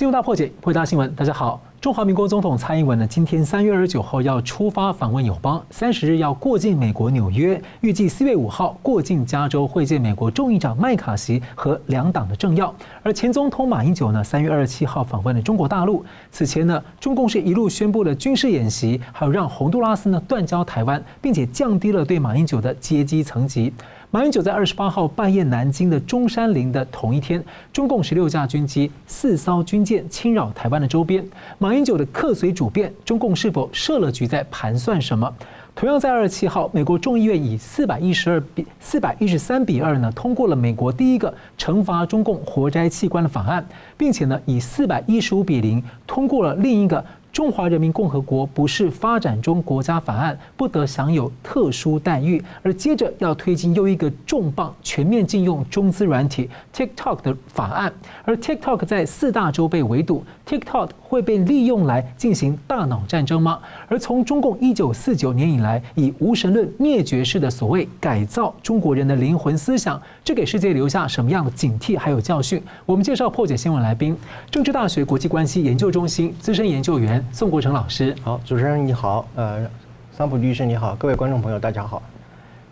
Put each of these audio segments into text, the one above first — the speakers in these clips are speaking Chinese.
进入大破解，回答新闻。大家好，中华民国总统蔡英文呢，今天三月二十九号要出发访问友邦，三十日要过境美国纽约，预计四月五号过境加州会见美国众议长麦卡锡和两党的政要。而前总统马英九呢，三月二十七号访问了中国大陆。此前呢，中共是一路宣布了军事演习，还有让洪都拉斯呢断交台湾，并且降低了对马英九的阶级层级。马英九在二十八号半夜南京的中山陵的同一天，中共十六架军机、四艘军舰侵扰台湾的周边。马英九的客随主便，中共是否设了局在盘算什么？同样在二十七号，美国众议院以四百一十二比四百一十三比二呢，通过了美国第一个惩罚中共活摘器官的法案，并且呢，以四百一十五比零通过了另一个。中华人民共和国不是发展中国家法案不得享有特殊待遇，而接着要推进又一个重磅全面禁用中资软体 TikTok 的法案，而 TikTok 在四大洲被围堵，TikTok 会被利用来进行大脑战争吗？而从中共一九四九年以来以无神论灭绝式的所谓改造中国人的灵魂思想，这给世界留下什么样的警惕还有教训？我们介绍破解新闻来宾，政治大学国际关系研究中心资深研究员。宋国成老师，好，主持人你好，呃，桑普律师你好，各位观众朋友大家好。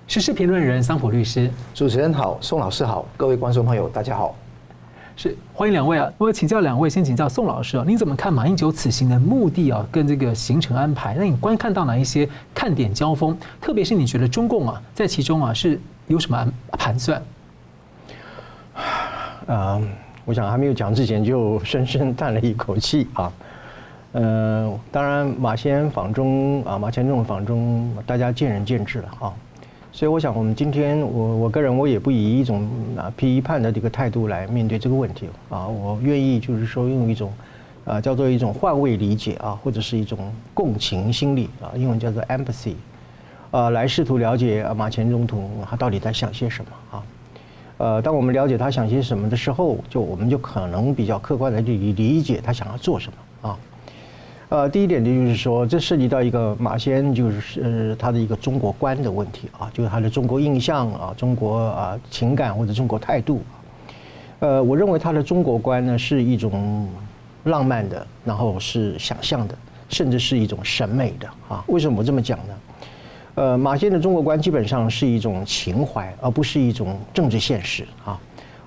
时事评论人桑普律师，主持人好，宋老师好，各位观众朋友大家好。是，欢迎两位啊！我请教两位，先请教宋老师啊，你怎么看马英九此行的目的啊，跟这个行程安排？那你观看到哪一些看点交锋？特别是你觉得中共啊，在其中啊是有什么安盘算？啊，我想还没有讲之前就深深叹了一口气啊。呃，当然，马先访中啊，马前总访中，大家见仁见智了啊。所以，我想我们今天，我我个人我也不以一种啊批判的这个态度来面对这个问题啊。我愿意就是说用一种啊叫做一种换位理解啊，或者是一种共情心理啊，英文叫做 empathy 啊，来试图了解马前总统他到底在想些什么啊。呃，当我们了解他想些什么的时候，就我们就可能比较客观的去理解他想要做什么。呃，第一点呢，就是说，这涉及到一个马先就是呃他的一个中国观的问题啊，就是他的中国印象啊，中国啊情感或者中国态度。呃，我认为他的中国观呢是一种浪漫的，然后是想象的，甚至是一种审美的啊。为什么我这么讲呢？呃，马先的中国观基本上是一种情怀，而不是一种政治现实啊。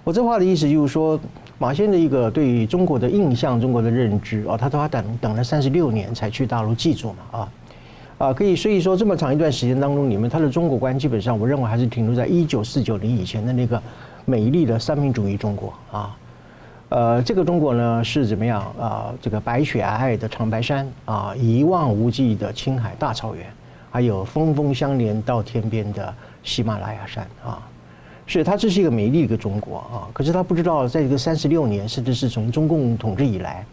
我这话的意思就是说。马先的一个对中国的印象、中国的认知啊，他说他等等了三十六年才去大陆记住嘛啊啊，可以所以说这么长一段时间当中，你们他的中国观基本上我认为还是停留在一九四九年以前的那个美丽的三民主义中国啊，呃，这个中国呢是怎么样啊？这个白雪皑皑的长白山啊，一望无际的青海大草原，还有峰峰相连到天边的喜马拉雅山啊。是，它这是一个美丽的一个中国啊，可是他不知道，在这个三十六年，甚至是从中共统治以来，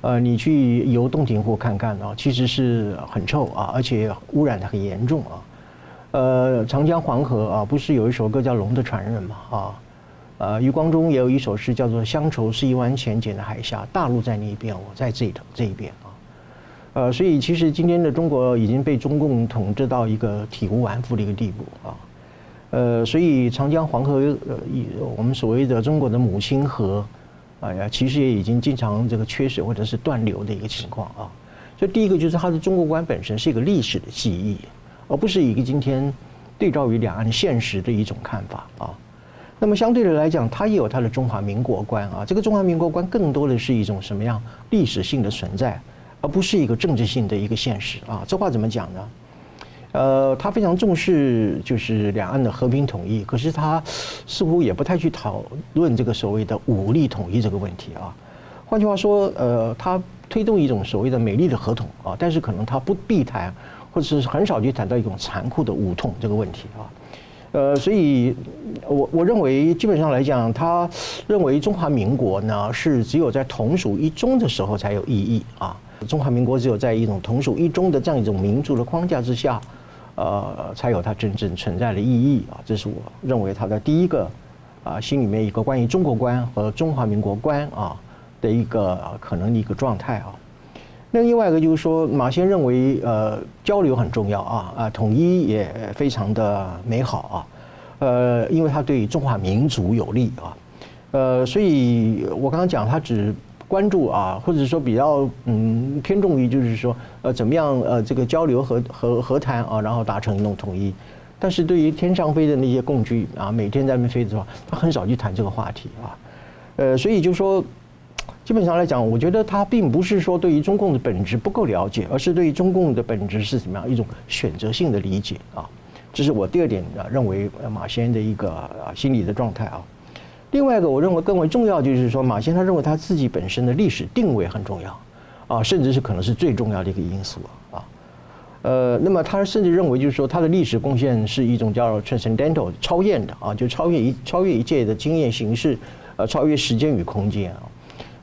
呃，你去游洞庭湖看看啊，其实是很臭啊，而且污染的很严重啊。呃，长江黄河啊，不是有一首歌叫《龙的传人》嘛啊？呃，余光中也有一首诗叫做“乡愁是一湾浅浅的海峡，大陆在那一边，我在这头这一边啊。”呃，所以其实今天的中国已经被中共统治到一个体无完肤的一个地步啊。呃，所以长江黄河，呃，我们所谓的中国的母亲河，哎呀，其实也已经经常这个缺水或者是断流的一个情况啊。所以第一个就是它的中国观本身是一个历史的记忆，而不是一个今天对照于两岸现实的一种看法啊。那么相对的来讲，它也有它的中华民国观啊。这个中华民国观更多的是一种什么样历史性的存在，而不是一个政治性的一个现实啊。这话怎么讲呢？呃，他非常重视就是两岸的和平统一，可是他似乎也不太去讨论这个所谓的武力统一这个问题啊。换句话说，呃，他推动一种所谓的美丽的合同啊，但是可能他不避谈，或者是很少去谈到一种残酷的武统这个问题啊。呃，所以我我认为基本上来讲，他认为中华民国呢是只有在同属一中的时候才有意义啊。中华民国只有在一种同属一中的这样一种民族的框架之下。呃，才有它真正存在的意义啊！这是我认为他的第一个啊，心里面一个关于中国观和中华民国观啊的一个可能的一个状态啊。那另外一个就是说，马先认为呃交流很重要啊啊，统一也非常的美好啊。呃，因为它对中华民族有利啊。呃，所以我刚刚讲他只关注啊，或者说比较嗯偏重于就是说呃怎么样呃这个交流和和和谈啊，然后达成一种统一。但是对于天上飞的那些共机啊，每天在那边飞的话，他很少去谈这个话题啊。呃，所以就说基本上来讲，我觉得他并不是说对于中共的本质不够了解，而是对于中共的本质是怎么样一种选择性的理解啊。这是我第二点啊，认为马先的一个啊心理的状态啊。另外一个，我认为更为重要就是说，马先他认为他自己本身的历史定位很重要啊，甚至是可能是最重要的一个因素啊。呃，那么他甚至认为就是说，他的历史贡献是一种叫 transcendental 超验的啊，就超越一超越一切的经验形式，呃，超越时间与空间啊。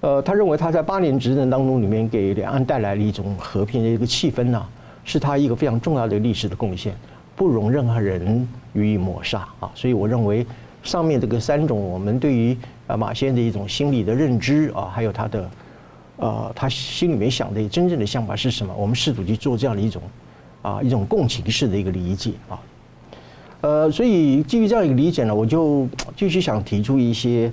呃，他认为他在八年执政当中里面给两岸带来了一种和平的一个气氛呐，是他一个非常重要的历史的贡献。不容任何人予以抹杀啊！所以我认为上面这个三种，我们对于啊马先的一种心理的认知啊，还有他的呃他心里面想的真正的想法是什么？我们试图去做这样的一种啊一种共情式的一个理解啊。呃，所以基于这样一个理解呢，我就继续想提出一些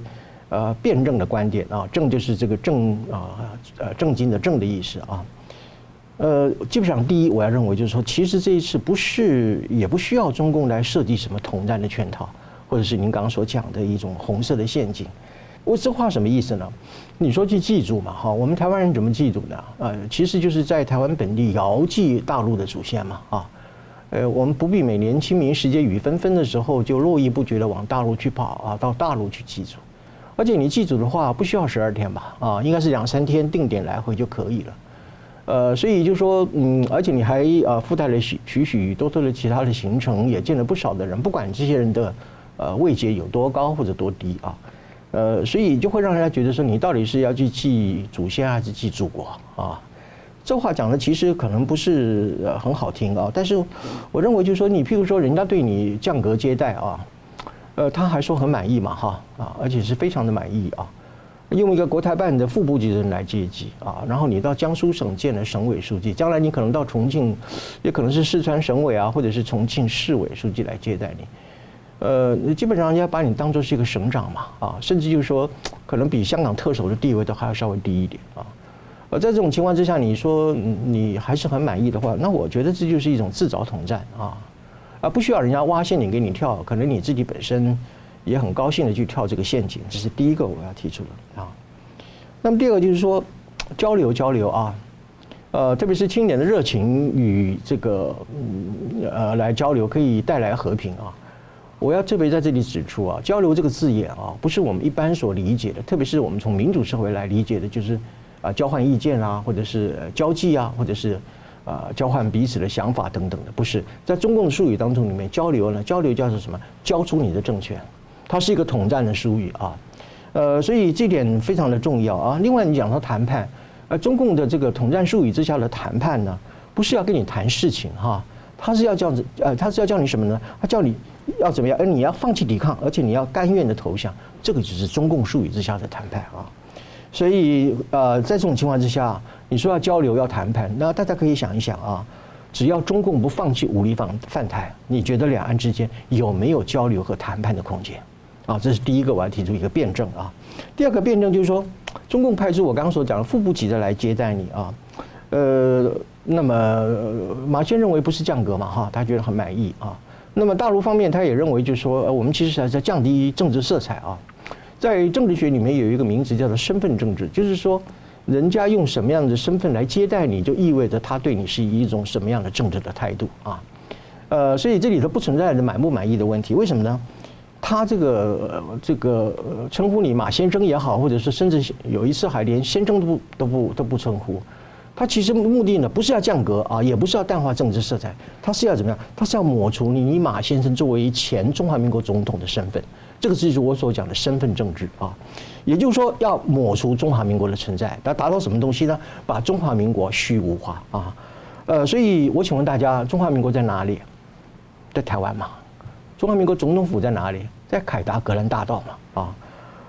呃辩证的观点啊，正就是这个正啊呃正经的正的意思啊。呃，基本上第一，我要认为就是说，其实这一次不是，也不需要中共来设计什么统战的圈套，或者是您刚刚所讲的一种红色的陷阱。我这话什么意思呢？你说去记住嘛，哈，我们台湾人怎么记住呢？呃，其实就是在台湾本地遥祭大陆的祖先嘛，啊，呃，我们不必每年清明时节雨纷纷的时候就络绎不绝的往大陆去跑啊，到大陆去祭祖。而且你祭祖的话，不需要十二天吧？啊，应该是两三天定点来回就可以了。呃，所以就说，嗯，而且你还呃附带了许许许多多的其他的行程，也见了不少的人，不管这些人的呃位阶有多高或者多低啊，呃，所以就会让人家觉得说，你到底是要去祭祖先还是祭祖国啊？这话讲的其实可能不是呃很好听啊，但是我认为就是说，你譬如说人家对你降格接待啊，呃，他还说很满意嘛哈啊，而且是非常的满意啊。用一个国台办的副部级的人来接机啊，然后你到江苏省见了省委书记，将来你可能到重庆，也可能是四川省委啊，或者是重庆市委书记来接待你，呃，基本上人家把你当做是一个省长嘛啊，甚至就是说，可能比香港特首的地位都还要稍微低一点啊。而在这种情况之下，你说你还是很满意的话，那我觉得这就是一种自找统战啊，啊，不需要人家挖陷阱给你跳，可能你自己本身。也很高兴的去跳这个陷阱，这是第一个我要提出的啊。那么第二个就是说交流交流啊，呃，特别是青年的热情与这个呃来交流可以带来和平啊。我要特别在这里指出啊，交流这个字眼啊，不是我们一般所理解的，特别是我们从民主社会来理解的，就是啊交换意见啊，或者是交际啊，或者是啊交换彼此的想法等等的，不是在中共术语当中里面交流呢？交流叫做什么？交出你的政权。它是一个统战的术语啊，呃，所以这点非常的重要啊。另外，你讲到谈判，呃，中共的这个统战术语之下的谈判呢，不是要跟你谈事情哈，他是要叫子，呃，他是要叫你什么呢？他叫你要怎么样？而你要放弃抵抗，而且你要甘愿的投降，这个只是中共术语之下的谈判啊。所以，呃，在这种情况之下，你说要交流要谈判，那大家可以想一想啊，只要中共不放弃武力犯犯台，你觉得两岸之间有没有交流和谈判的空间？啊，这是第一个，我要提出一个辩证啊。第二个辩证就是说，中共派出我刚刚所讲的副部级的来接待你啊，呃，那么马先认为不是降格嘛哈，他觉得很满意啊。那么大陆方面他也认为就是说，呃我们其实还在降低政治色彩啊。在政治学里面有一个名词叫做身份政治，就是说，人家用什么样的身份来接待你，就意味着他对你是以一种什么样的政治的态度啊。呃，所以这里头不存在的满不满意的问题，为什么呢？他这个这个称呼你马先生也好，或者是甚至有一次还连先生都不都不都不称呼，他其实目的呢不是要降格啊，也不是要淡化政治色彩，他是要怎么样？他是要抹除你马先生作为前中华民国总统的身份，这个就是我所讲的身份政治啊，也就是说要抹除中华民国的存在，他达到什么东西呢？把中华民国虚无化啊，呃，所以我请问大家，中华民国在哪里？在台湾嘛？中华民国总统府在哪里？在凯达格兰大道嘛，啊，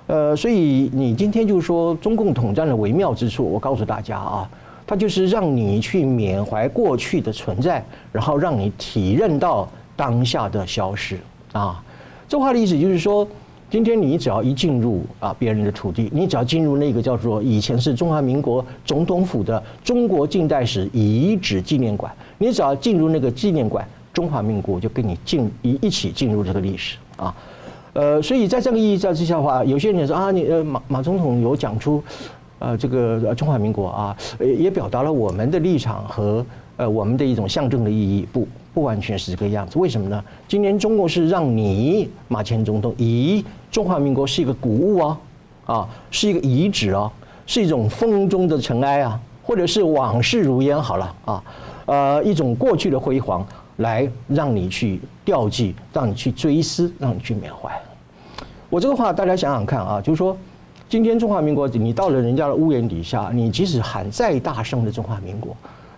呃，所以你今天就是说中共统战的微妙之处，我告诉大家啊，它就是让你去缅怀过去的存在，然后让你体认到当下的消失啊。这话的意思就是说，今天你只要一进入啊别人的土地，你只要进入那个叫做以前是中华民国总统府的中国近代史遗址纪念馆，你只要进入那个纪念馆，中华民国就跟你进一一起进入这个历史啊。呃，所以在这个意义在之下的话，有些人说啊，你呃马马总统有讲出，呃这个中华民国啊，也表达了我们的立场和呃我们的一种象征的意义，不不完全是这个样子。为什么呢？今年中国是让你马前总统以中华民国是一个古物啊，啊是一个遗址啊，是一种风中的尘埃啊，或者是往事如烟好了啊，呃一种过去的辉煌，来让你去吊祭，让你去追思，让你去缅怀。我这个话大家想想看啊，就是说，今天中华民国，你到了人家的屋檐底下，你即使喊再大声的中华民国，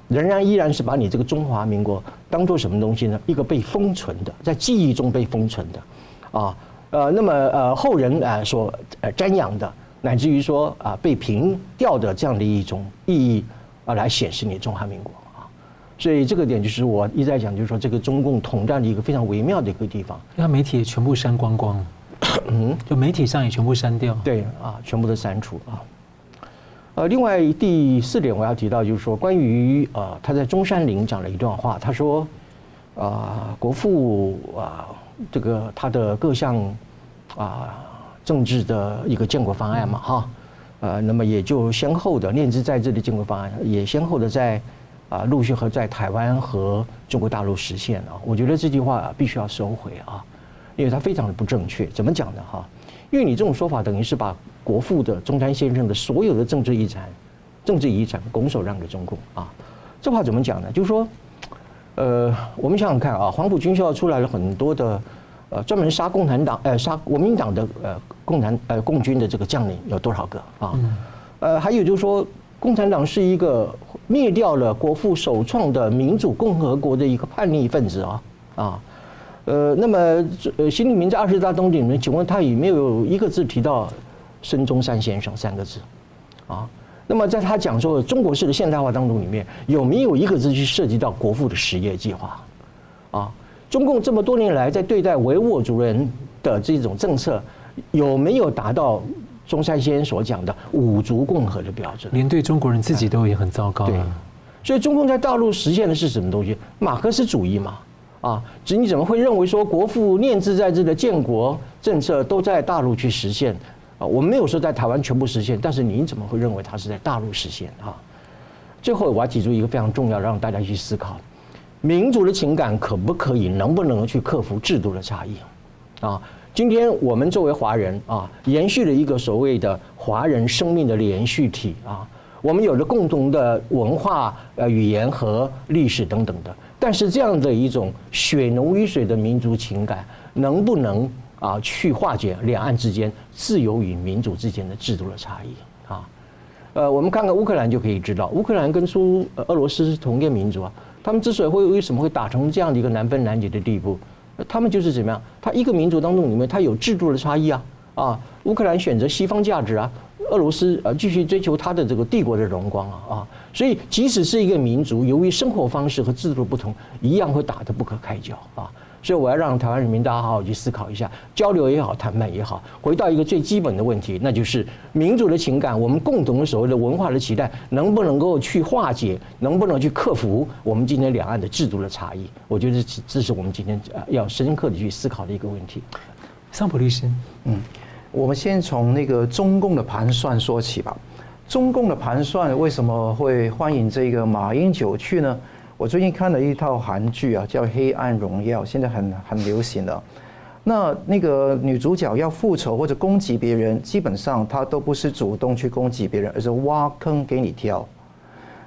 仍然依然是把你这个中华民国当做什么东西呢？一个被封存的，在记忆中被封存的，啊，呃，那么呃后人啊所呃瞻仰的，乃至于说啊被平掉的这样的一种意义啊来显示你中华民国啊，所以这个点就是我一直在讲，就是说这个中共统战的一个非常微妙的一个地方，那媒体也全部删光光。嗯，就媒体上也全部删掉，对啊，全部都删除啊。呃，另外第四点我要提到就是说，关于呃他在中山陵讲了一段话，他说啊，国父啊这个他的各项啊政治的一个建国方案嘛哈，呃，那么也就先后的念兹在兹的建国方案也先后的在啊陆续和在台湾和中国大陆实现啊，我觉得这句话必须要收回啊。因为它非常的不正确，怎么讲呢？哈，因为你这种说法等于是把国父的中山先生的所有的政治遗产、政治遗产拱手让给中共啊。这话怎么讲呢？就是说，呃，我们想想看啊，黄埔军校出来了很多的呃专门杀共产党、呃杀国民党的呃共产呃共军的这个将领有多少个啊？呃，还有就是说，共产党是一个灭掉了国父首创的民主共和国的一个叛逆分子啊啊。呃，那么呃，习近平在二十大东顶里面，请问他有没有一个字提到孙中山先生三个字？啊，那么在他讲说中国式的现代化当中里面，有没有一个字去涉及到国父的实业计划？啊，中共这么多年来在对待维吾尔族人的这种政策，有没有达到中山先生所讲的五族共和的标准？连对中国人自己都也很糟糕。对，所以中共在大陆实现的是什么东西？马克思主义嘛。啊，只你怎么会认为说国父念兹在兹的建国政策都在大陆去实现？啊，我们没有说在台湾全部实现，但是你怎么会认为它是在大陆实现？啊，最后我要提出一个非常重要，让大家去思考：民族的情感可不可以、能不能去克服制度的差异？啊，今天我们作为华人啊，延续了一个所谓的华人生命的连续体啊，我们有着共同的文化、呃语言和历史等等的。但是这样的一种血浓于水的民族情感，能不能啊去化解两岸之间自由与民主之间的制度的差异啊？呃，我们看看乌克兰就可以知道，乌克兰跟苏俄罗斯是同一个民族啊。他们之所以会为什么会打成这样的一个难分难解的地步，他们就是怎么样？他一个民族当中里面，他有制度的差异啊啊！乌克兰选择西方价值啊。俄罗斯呃继续追求它的这个帝国的荣光啊啊，所以即使是一个民族，由于生活方式和制度不同，一样会打得不可开交啊。所以我要让台湾人民大家好好去思考一下，交流也好，谈判也好，回到一个最基本的问题，那就是民族的情感，我们共同的所谓的文化的期待，能不能够去化解，能不能去克服我们今天两岸的制度的差异？我觉得这是我们今天呃要深刻的去思考的一个问题。桑普律师，嗯。我们先从那个中共的盘算说起吧。中共的盘算为什么会欢迎这个马英九去呢？我最近看了一套韩剧啊，叫《黑暗荣耀》，现在很很流行的。那那个女主角要复仇或者攻击别人，基本上她都不是主动去攻击别人，而是挖坑给你跳。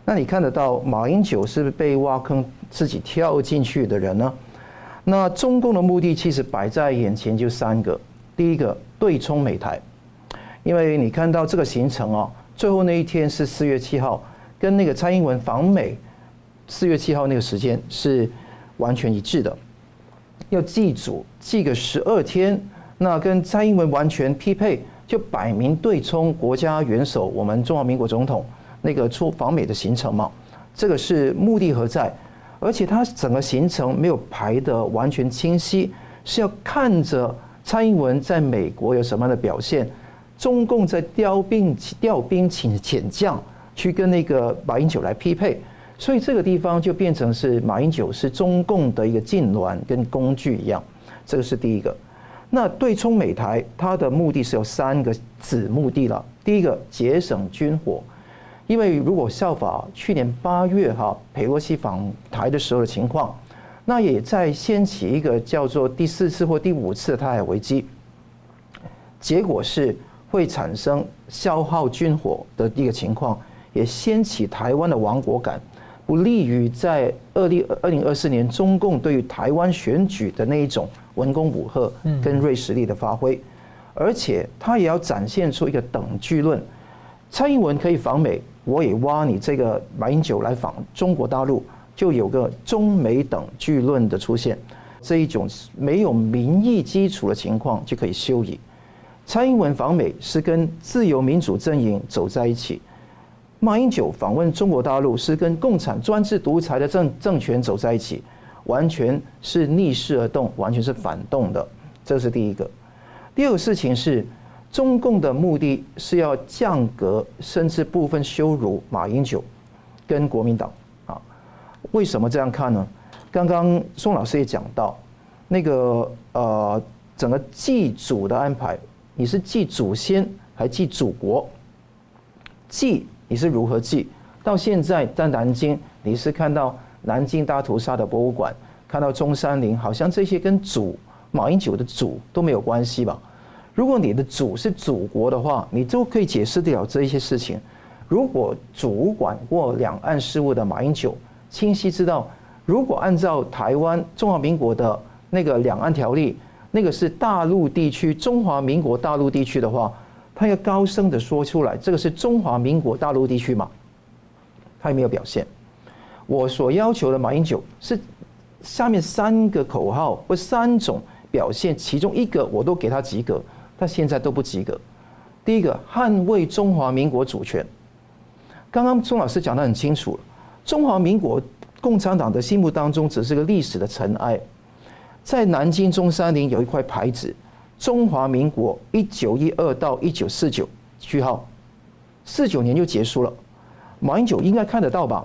那你看得到马英九是不是被挖坑自己跳进去的人呢？那中共的目的其实摆在眼前就三个，第一个。对冲美台，因为你看到这个行程哦，最后那一天是四月七号，跟那个蔡英文访美四月七号那个时间是完全一致的。要记住，记个十二天，那跟蔡英文完全匹配，就摆明对冲国家元首，我们中华民国总统那个出访美的行程嘛。这个是目的何在？而且他整个行程没有排得完全清晰，是要看着。蔡英文在美国有什么样的表现？中共在调兵调兵请遣将去跟那个马英九来匹配，所以这个地方就变成是马英九是中共的一个痉挛跟工具一样，这个是第一个。那对冲美台，它的目的是有三个子目的了。第一个节省军火，因为如果效法去年八月哈佩洛西访台的时候的情况，那也在掀起一个叫做第四次或第五次的台海危机，结果是。会产生消耗军火的一个情况，也掀起台湾的亡国感，不利于在二零二零二四年中共对于台湾选举的那一种文攻武吓跟锐实力的发挥，而且他也要展现出一个等距论。蔡英文可以访美，我也挖你这个马英九来访中国大陆，就有个中美等巨论的出现，这一种没有民意基础的情况就可以休矣。蔡英文访美是跟自由民主阵营走在一起，马英九访问中国大陆是跟共产专制独裁的政政权走在一起，完全是逆势而动，完全是反动的。这是第一个。第二个事情是，中共的目的是要降格，甚至部分羞辱马英九跟国民党。为什么这样看呢？刚刚宋老师也讲到，那个呃，整个祭祖的安排。你是祭祖先还祭祖国？祭你是如何祭？到现在在南京，你是看到南京大屠杀的博物馆，看到中山陵，好像这些跟祖马英九的祖都没有关系吧？如果你的祖是祖国的话，你就可以解释得了这一些事情。如果主管过两岸事务的马英九清晰知道，如果按照台湾中华民国的那个两岸条例。那个是大陆地区，中华民国大陆地区的话，他要高声的说出来，这个是中华民国大陆地区嘛？他也没有表现。我所要求的马英九是下面三个口号或三种表现，其中一个我都给他及格，他现在都不及格。第一个，捍卫中华民国主权。刚刚钟老师讲得很清楚，中华民国共产党的心目当中只是个历史的尘埃。在南京中山陵有一块牌子，中华民国一九一二到一九四九，句号，四九年就结束了。马英九应该看得到吧？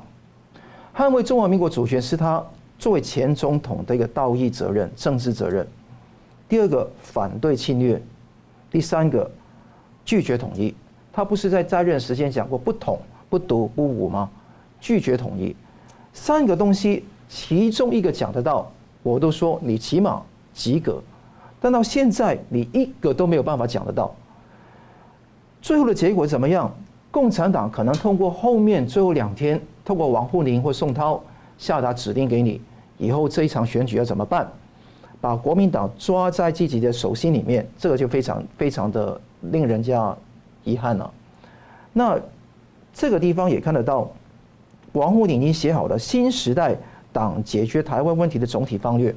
捍卫中华民国主权是他作为前总统的一个道义责任、政治责任。第二个，反对侵略；第三个，拒绝统一。他不是在在任时间讲过不统、不独、不武吗？拒绝统一，三个东西，其中一个讲得到。我都说你起码及格，但到现在你一个都没有办法讲得到。最后的结果怎么样？共产党可能通过后面最后两天，通过王沪宁或宋涛下达指令给你，以后这一场选举要怎么办？把国民党抓在自己的手心里面，这个就非常非常的令人家遗憾了。那这个地方也看得到，王沪宁已经写好了新时代。党解决台湾问题的总体方略，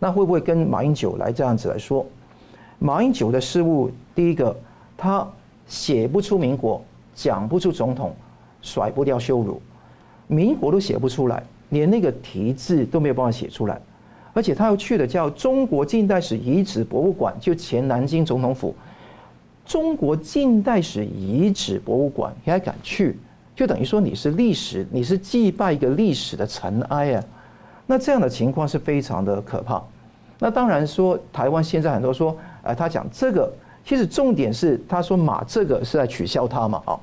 那会不会跟马英九来这样子来说？马英九的事务，第一个，他写不出民国，讲不出总统，甩不掉羞辱，民国都写不出来，连那个题字都没有办法写出来，而且他要去的叫中国近代史遗址博物馆，就前南京总统府，中国近代史遗址博物馆，你还敢去？就等于说你是历史，你是祭拜一个历史的尘埃啊，那这样的情况是非常的可怕。那当然说台湾现在很多说，呃，他讲这个，其实重点是他说马这个是在取笑他嘛，啊，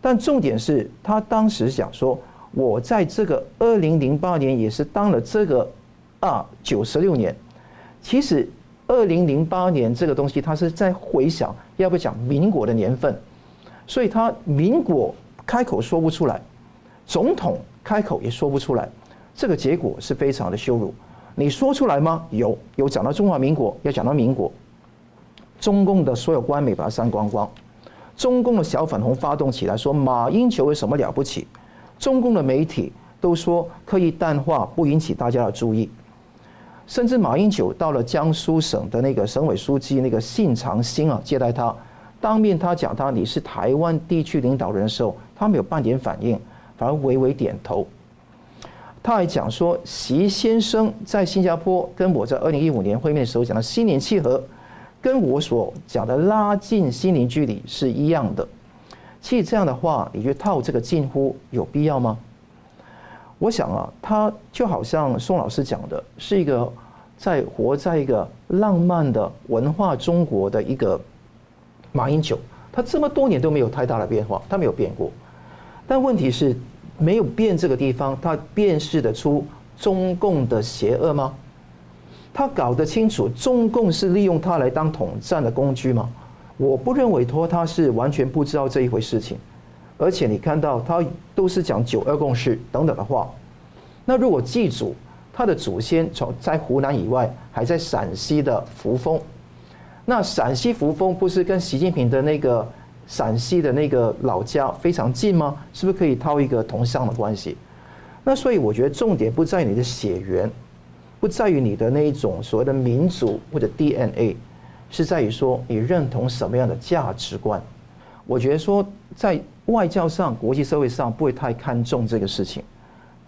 但重点是他当时讲说，我在这个二零零八年也是当了这个啊九十六年，其实二零零八年这个东西他是在回想要不讲民国的年份，所以他民国。开口说不出来，总统开口也说不出来，这个结果是非常的羞辱。你说出来吗？有，有讲到中华民国，要讲到民国，中共的所有官媒把它删光光，中共的小粉红发动起来说马英九有什么了不起？中共的媒体都说刻意淡化，不引起大家的注意，甚至马英九到了江苏省的那个省委书记那个信长星啊接待他。当面他讲他你是台湾地区领导人的时候，他没有半点反应，反而微微点头。他还讲说，习先生在新加坡跟我在二零一五年会面的时候讲的心灵契合，跟我所讲的拉近心灵距离是一样的。其实这样的话，你去套这个近乎有必要吗？我想啊，他就好像宋老师讲的，是一个在活在一个浪漫的文化中国的一个马英九，他这么多年都没有太大的变化，他没有变过。但问题是，没有变这个地方，他辨识得出中共的邪恶吗？他搞得清楚中共是利用他来当统战的工具吗？我不认为托他是完全不知道这一回事情。而且你看到他都是讲九二共识等等的话，那如果记住他的祖先从在湖南以外，还在陕西的扶风，那陕西扶风不是跟习近平的那个陕西的那个老家非常近吗？是不是可以套一个同乡的关系？那所以我觉得重点不在于你的血缘，不在于你的那一种所谓的民族或者 DNA，是在于说你认同什么样的价值观。我觉得说在。外交上，国际社会上不会太看重这个事情，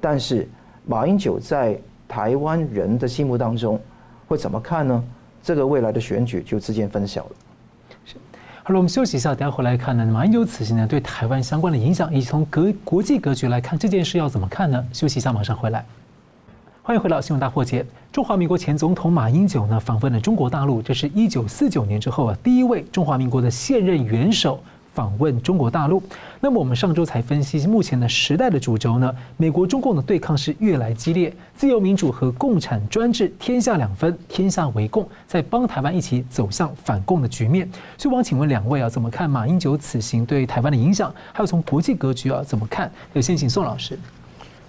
但是马英九在台湾人的心目当中会怎么看呢？这个未来的选举就之间分晓了。好了，我们休息一下，等下回来看呢，马英九此行呢对台湾相关的影响，以及从格国际格局来看这件事要怎么看呢？休息一下，马上回来。欢迎回到新闻大破解。中华民国前总统马英九呢访问了中国大陆，这是一九四九年之后啊第一位中华民国的现任元首。访问中国大陆，那么我们上周才分析目前的时代的主轴呢？美国中共的对抗是越来激烈，自由民主和共产专制天下两分，天下为共，在帮台湾一起走向反共的局面。所以，我想请问两位啊，怎么看马英九此行对台湾的影响？还有从国际格局啊怎么看？有先请宋老师。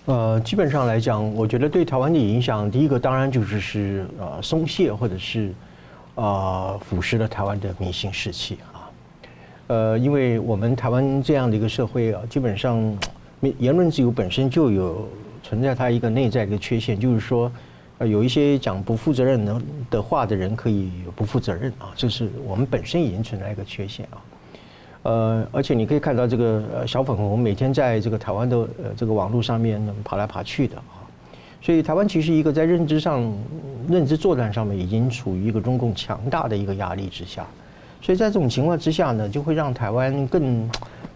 呃，基本上来讲，我觉得对台湾的影响，第一个当然就是是呃松懈或者是呃腐蚀了台湾的民心士气啊。呃，因为我们台湾这样的一个社会啊，基本上，言论自由本身就有存在它一个内在的缺陷，就是说，呃，有一些讲不负责任的的话的人可以不负责任啊，这是我们本身已经存在一个缺陷啊。呃，而且你可以看到这个小粉红每天在这个台湾的呃这个网络上面爬来爬去的啊，所以台湾其实一个在认知上、认知作战上面已经处于一个中共强大的一个压力之下。所以在这种情况之下呢，就会让台湾更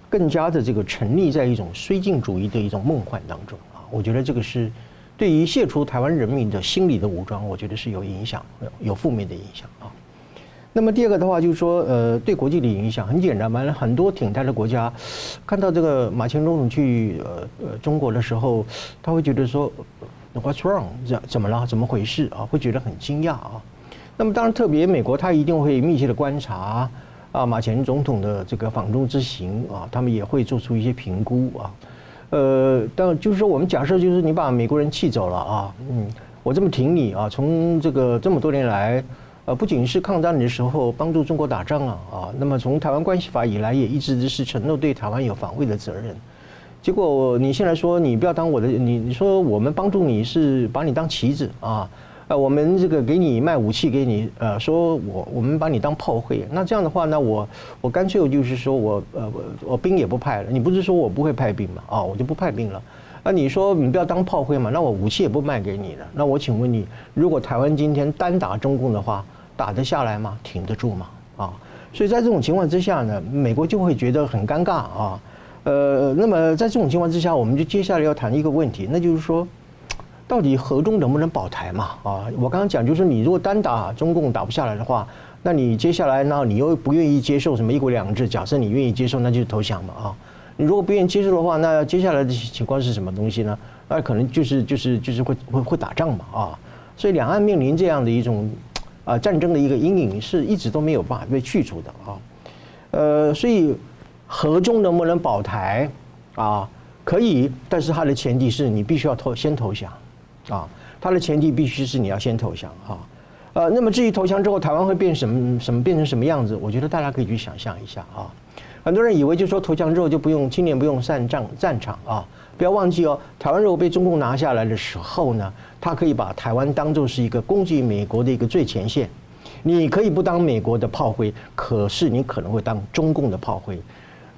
更加的这个沉溺在一种绥靖主义的一种梦幻当中啊！我觉得这个是对于卸除台湾人民的心理的武装，我觉得是有影响，有负面的影响啊。那么第二个的话，就是说，呃，对国际的影响很简单嘛，很多挺台的国家看到这个马前总统去呃呃中国的时候，他会觉得说，What's wrong？怎怎么了？怎么回事啊？会觉得很惊讶啊。那么当然，特别美国，他一定会密切的观察啊，马前总统的这个访中之行啊，他们也会做出一些评估啊。呃，但就是说，我们假设就是你把美国人气走了啊，嗯，我这么挺你啊，从这个这么多年来，呃，不仅是抗战的时候帮助中国打仗啊啊，那么从台湾关系法以来，也一直是承诺对台湾有防卫的责任。结果你现在说你不要当我的，你你说我们帮助你是把你当棋子啊。呃，我们这个给你卖武器给你，呃，说我我们把你当炮灰，那这样的话呢，我我干脆就是说我呃我我兵也不派了，你不是说我不会派兵吗？啊，我就不派兵了。那你说你不要当炮灰嘛，那我武器也不卖给你了。那我请问你，如果台湾今天单打中共的话，打得下来吗？挺得住吗？啊，所以在这种情况之下呢，美国就会觉得很尴尬啊。呃，那么在这种情况之下，我们就接下来要谈一个问题，那就是说。到底和中能不能保台嘛？啊，我刚刚讲就是，你如果单打中共打不下来的话，那你接下来呢，你又不愿意接受什么一国两制？假设你愿意接受，那就投降嘛啊！你如果不愿意接受的话，那接下来的情况是什么东西呢？那可能就是就是就是会会会打仗嘛啊！所以两岸面临这样的一种啊战争的一个阴影，是一直都没有办法被去除的啊。呃，所以和中能不能保台啊？可以，但是它的前提是你必须要投先投降。啊，它的前提必须是你要先投降哈，呃，那么至于投降之后台湾会变什么什么变成什么样子，我觉得大家可以去想象一下啊。很多人以为就说投降之后就不用青年不用上战战场啊，不要忘记哦，台湾如果被中共拿下来的时候呢，他可以把台湾当做是一个攻击美国的一个最前线，你可以不当美国的炮灰，可是你可能会当中共的炮灰。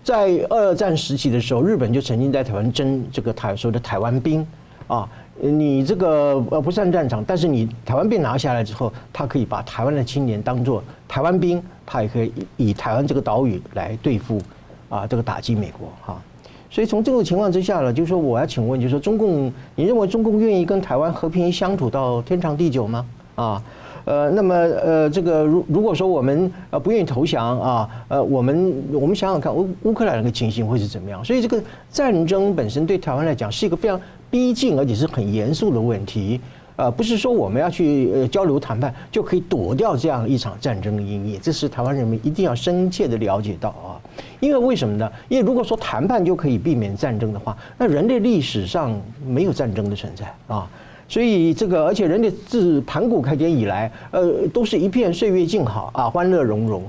在二战时期的时候，日本就曾经在台湾征这个台说的台湾兵。啊，你这个呃不上战场，但是你台湾被拿下来之后，他可以把台湾的青年当做台湾兵，他也可以以台湾这个岛屿来对付啊这个打击美国哈。所以从这个情况之下呢，就是说我要请问，就是说中共，你认为中共愿意跟台湾和平相处到天长地久吗？啊？呃，那么呃，这个如如果说我们呃不愿意投降啊，呃，我们我们想想看乌乌克兰那个情形会是怎么样？所以这个战争本身对台湾来讲是一个非常逼近而且是很严肃的问题，呃，不是说我们要去交流谈判就可以躲掉这样一场战争的阴影，这是台湾人民一定要深切的了解到啊，因为为什么呢？因为如果说谈判就可以避免战争的话，那人类历史上没有战争的存在啊。所以这个，而且人类自盘古开天以来，呃，都是一片岁月静好啊，欢乐融融。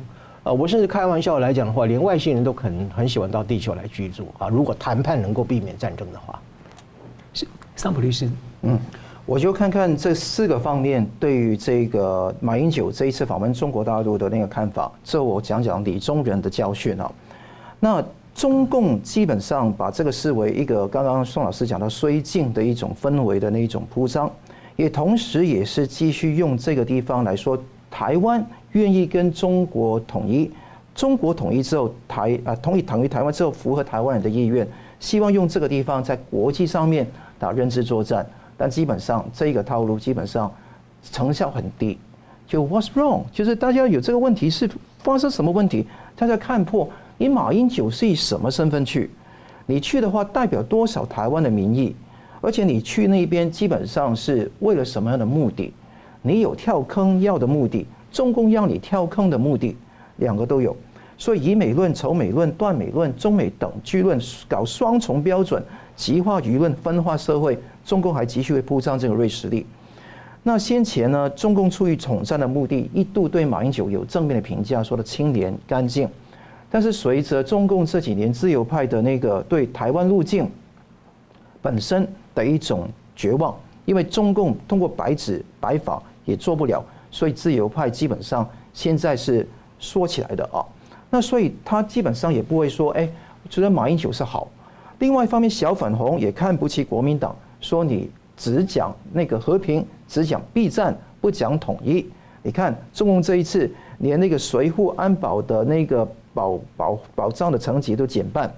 呃，我甚至开玩笑来讲的话，连外星人都可能很喜欢到地球来居住啊。如果谈判能够避免战争的话，桑普律师，嗯，我就看看这四个方面对于这个马英九这一次访问中国大陆的那个看法，这我讲讲李宗仁的教训啊。那。中共基本上把这个视为一个刚刚宋老师讲到绥靖的一种氛围的那一种铺张，也同时也是继续用这个地方来说，台湾愿意跟中国统一，中国统一之后台啊统一统一台湾之后符合台湾人的意愿，希望用这个地方在国际上面打认知作战，但基本上这个套路基本上成效很低。就 What's wrong？就是大家有这个问题是发生什么问题？大家看破。你马英九是以什么身份去？你去的话代表多少台湾的民意？而且你去那边基本上是为了什么样的目的？你有跳坑要的目的，中共要你跳坑的目的，两个都有。所以以美论、仇美论、断美论、中美等据论搞双重标准，极化舆论，分化社会，中共还继续会铺张这个锐实力。那先前呢，中共出于统战的目的，一度对马英九有正面的评价，说的清廉干净。但是随着中共这几年自由派的那个对台湾路径本身的一种绝望，因为中共通过白纸白法也做不了，所以自由派基本上现在是说起来的啊。那所以他基本上也不会说，哎，觉得马英九是好。另外一方面，小粉红也看不起国民党，说你只讲那个和平，只讲避战，不讲统一。你看中共这一次连那个随护安保的那个。保保保障的层级都减半，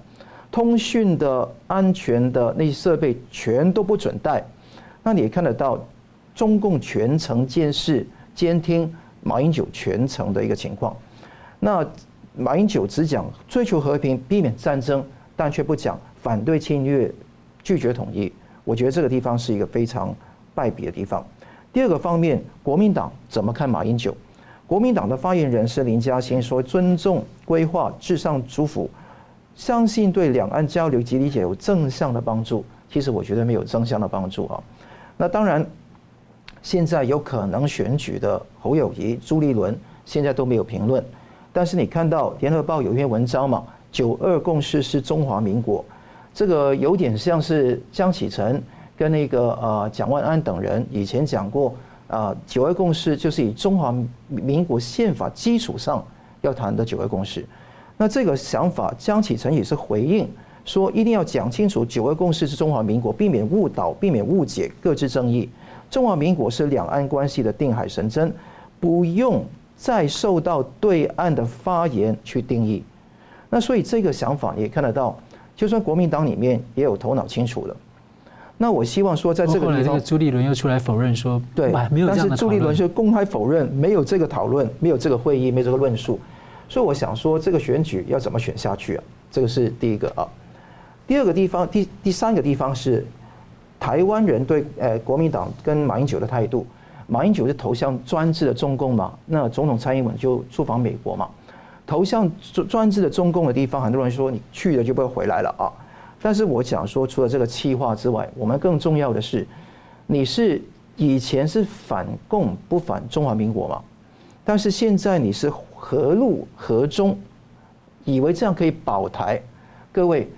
通讯的安全的那些设备全都不准带，那你也看得到中共全程监视监听马英九全程的一个情况。那马英九只讲追求和平、避免战争，但却不讲反对侵略、拒绝统一。我觉得这个地方是一个非常败笔的地方。第二个方面，国民党怎么看马英九？国民党的发言人是林嘉欣说：“尊重规划，至上主辅，相信对两岸交流及理解有正向的帮助。”其实我觉得没有正向的帮助啊。那当然，现在有可能选举的侯友谊、朱立伦现在都没有评论。但是你看到《联合报》有一篇文章嘛，“九二共识是中华民国”，这个有点像是江启臣跟那个呃蒋万安等人以前讲过。啊，九二共识就是以中华民国宪法基础上要谈的九二共识。那这个想法，江启臣也是回应说，一定要讲清楚九二共识是中华民国，避免误导，避免误解，各自争议。中华民国是两岸关系的定海神针，不用再受到对岸的发言去定义。那所以这个想法你也看得到，就算国民党里面也有头脑清楚的。那我希望说，在这个地方，朱立伦又出来否认说，对，但是朱立伦是公开否认，没有这个讨论，没有这个会议，没有这个论述，所以我想说，这个选举要怎么选下去啊？这个是第一个啊。第二个地方，第第三个地方是台湾人对呃国民党跟马英九的态度。马英九是投向专制的中共嘛？那总统蔡英文就出访美国嘛？投向专专制的中共的地方，很多人说你去了就不会回来了啊。但是我想说，除了这个企划之外，我们更重要的是，你是以前是反共不反中华民国嘛？但是现在你是和陆和中，以为这样可以保台？各位，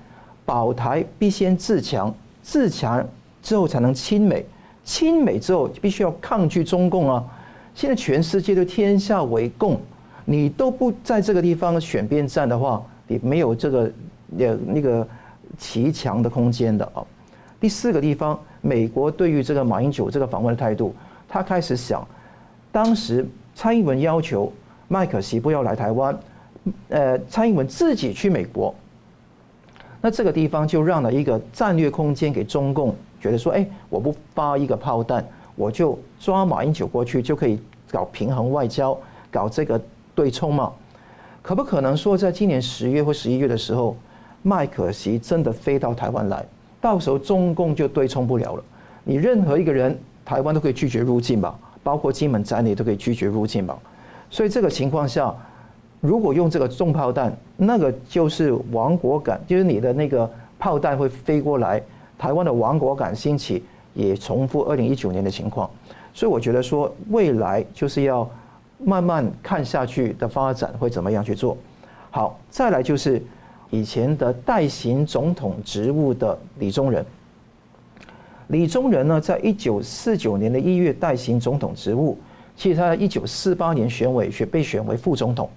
保台必先自强，自强之后才能亲美，亲美之后必须要抗拒中共啊！现在全世界都天下为共，你都不在这个地方选边站的话，你没有这个呃那个。骑墙的空间的啊。第四个地方，美国对于这个马英九这个访问的态度，他开始想，当时蔡英文要求麦可锡不要来台湾，呃，蔡英文自己去美国，那这个地方就让了一个战略空间给中共，觉得说，哎，我不发一个炮弹，我就抓马英九过去，就可以搞平衡外交，搞这个对冲嘛？可不可能说，在今年十月或十一月的时候，麦可锡真的飞到台湾来？到时候中共就对冲不了了。你任何一个人，台湾都可以拒绝入境吧，包括金门在内都可以拒绝入境吧。所以这个情况下，如果用这个重炮弹，那个就是亡国感，就是你的那个炮弹会飞过来，台湾的亡国感兴起，也重复二零一九年的情况。所以我觉得说，未来就是要慢慢看下去的发展会怎么样去做。好，再来就是。以前的代行总统职务的李宗仁，李宗仁呢，在一九四九年的一月代行总统职务，其实他在一九四八年选委选被选为副总统，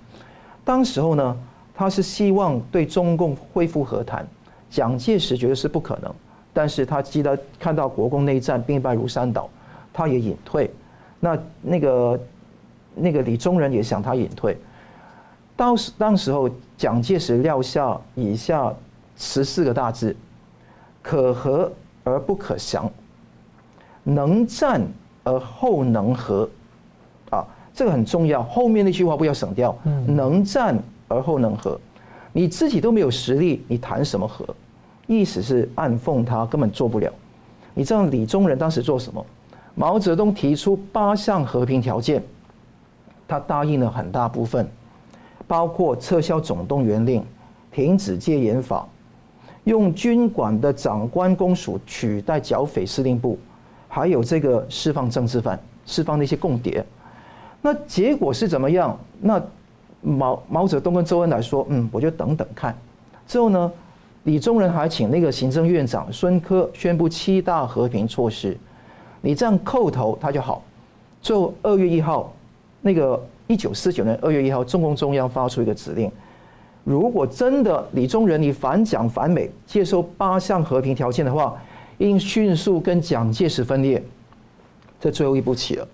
当时候呢，他是希望对中共恢复和谈，蒋介石觉得是不可能，但是他记得看到国共内战兵败如山倒，他也隐退，那那个那个李宗仁也想他隐退。到时当时候，蒋介石撂下以下十四个大字：可和而不可降，能战而后能和。啊，这个很重要。后面那句话不要省掉。能战而后能和，你自己都没有实力，你谈什么和？意思是暗讽他根本做不了。你知道李宗仁当时做什么？毛泽东提出八项和平条件，他答应了很大部分。包括撤销总动员令、停止戒严法、用军管的长官公署取代剿匪司令部，还有这个释放政治犯、释放那些共谍。那结果是怎么样？那毛毛泽东跟周恩来说：“嗯，我就等等看。”之后呢，李宗仁还请那个行政院长孙科宣布七大和平措施。你这样叩头，他就好。最后二月一号，那个。一九四九年二月一号，中共中央发出一个指令：如果真的李宗仁你反蒋反美，接受八项和平条件的话，应迅速跟蒋介石分裂。这最后一步棋了。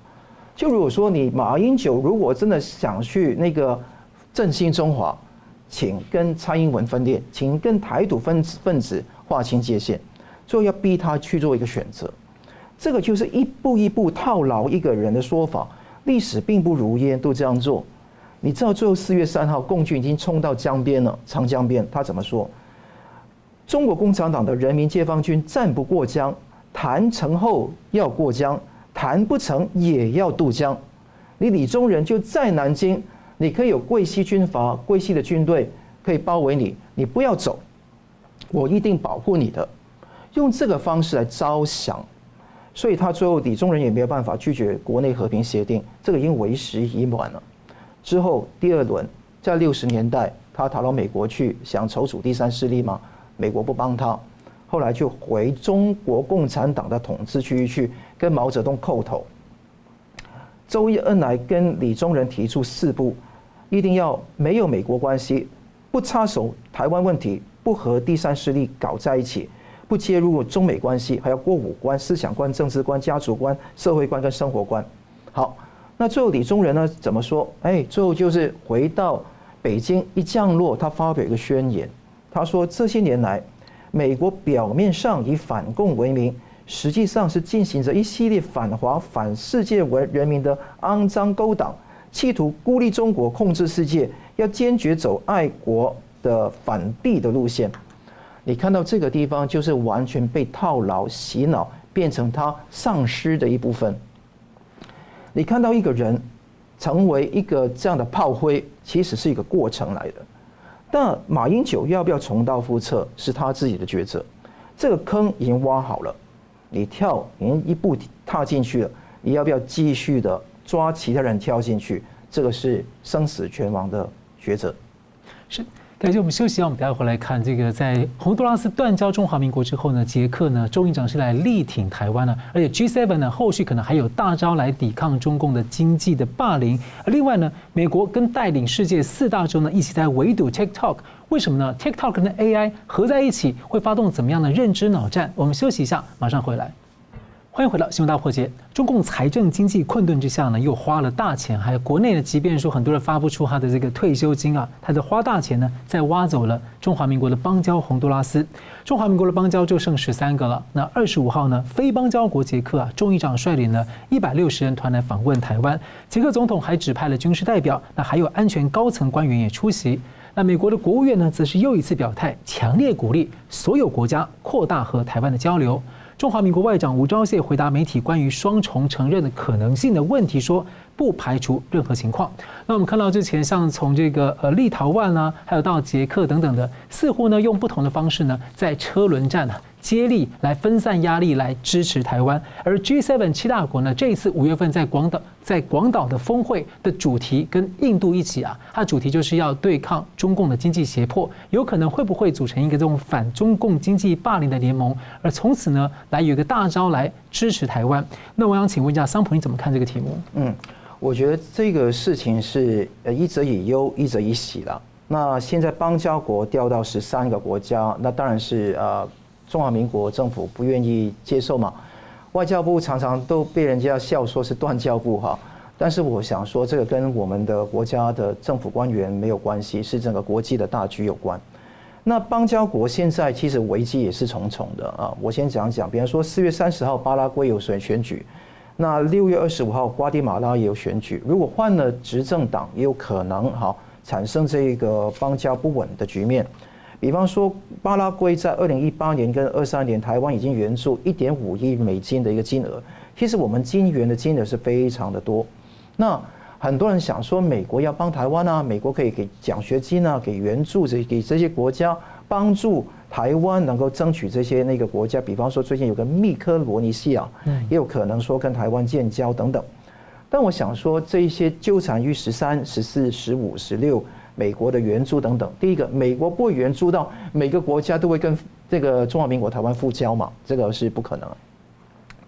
就如果说你马英九如果真的想去那个振兴中华，请跟蔡英文分裂，请跟台独分子分子划清界限，最后要逼他去做一个选择。这个就是一步一步套牢一个人的说法。历史并不如烟，都这样做。你知道最后四月三号，共军已经冲到江边了，长江边。他怎么说？中国共产党的人民解放军战不过江，谈成后要过江，谈不成也要渡江。你李宗仁就在南京，你可以有桂系军阀、桂系的军队可以包围你，你不要走，我一定保护你的。用这个方式来招降。所以他最后李宗仁也没有办法拒绝国内和平协定，这个已经为时已晚了。之后第二轮在六十年代，他逃到美国去，想筹组第三势力嘛，美国不帮他，后来就回中国共产党的统治区域去跟毛泽东叩头。周恩来跟李宗仁提出四不：一定要没有美国关系，不插手台湾问题，不和第三势力搞在一起。不介入中美关系，还要过五关：思想观、政治观、家族观、社会观跟生活观。好，那最后李宗仁呢？怎么说？哎，最后就是回到北京一降落，他发表一个宣言，他说：这些年来，美国表面上以反共为名，实际上是进行着一系列反华、反世界为人民的肮脏勾当，企图孤立中国、控制世界，要坚决走爱国的反帝的路线。你看到这个地方，就是完全被套牢、洗脑，变成他丧失的一部分。你看到一个人成为一个这样的炮灰，其实是一个过程来的。但马英九要不要重蹈覆辙，是他自己的抉择。这个坑已经挖好了，你跳，已经一步踏进去了，你要不要继续的抓其他人跳进去？这个是生死存亡的抉择。是。感谢我们休息，让我们待会回来看这个，在洪都拉斯断交中华民国之后呢，捷克呢，周议长是来力挺台湾呢，而且 G7 呢，后续可能还有大招来抵抗中共的经济的霸凌。而另外呢，美国跟带领世界四大洲呢，一起在围堵 TikTok，为什么呢？TikTok 跟 AI 合在一起会发动怎么样的认知脑战？我们休息一下，马上回来。欢迎回到新闻大破解。中共财政经济困顿之下呢，又花了大钱，还有国内呢，即便说很多人发不出他的这个退休金啊，他的花大钱呢，在挖走了中华民国的邦交洪都拉斯。中华民国的邦交就剩十三个了。那二十五号呢，非邦交国捷克啊，众议长率领了一百六十人团来访问台湾。捷克总统还指派了军事代表，那还有安全高层官员也出席。那美国的国务院呢，则是又一次表态，强烈鼓励所有国家扩大和台湾的交流。中华民国外长吴钊燮回答媒体关于双重承认的可能性的问题说，不排除任何情况。那我们看到之前像从这个呃立陶宛啊，还有到捷克等等的，似乎呢用不同的方式呢，在车轮战啊。接力来分散压力，来支持台湾。而 G7 七大国呢，这一次五月份在广岛在广岛的峰会的主题跟印度一起啊，它的主题就是要对抗中共的经济胁迫，有可能会不会组成一个这种反中共经济霸凌的联盟，而从此呢，来有一个大招来支持台湾。那我想请问一下桑普，你怎么看这个题目？嗯，我觉得这个事情是呃一则以忧，一则以喜了。那现在邦交国调到十三个国家，那当然是呃。中华民国政府不愿意接受嘛？外交部常常都被人家笑说是断交部哈，但是我想说这个跟我们的国家的政府官员没有关系，是整个国际的大局有关。那邦交国现在其实危机也是重重的啊。我先讲讲，比方说四月三十号巴拉圭有选选举，那六月二十五号瓜地马拉也有选举，如果换了执政党，也有可能哈产生这个邦交不稳的局面。比方说，巴拉圭在二零一八年跟二三年，台湾已经援助一点五亿美金的一个金额。其实我们金援的金额是非常的多。那很多人想说，美国要帮台湾啊，美国可以给奖学金啊，给援助这给这些国家，帮助台湾能够争取这些那个国家。比方说，最近有个密克罗尼西亚，也有可能说跟台湾建交等等。但我想说，这一些纠缠于十三、十四、十五、十六。美国的援助等等，第一个，美国不会援助到每个国家都会跟这个中华民国台湾复交嘛，这个是不可能。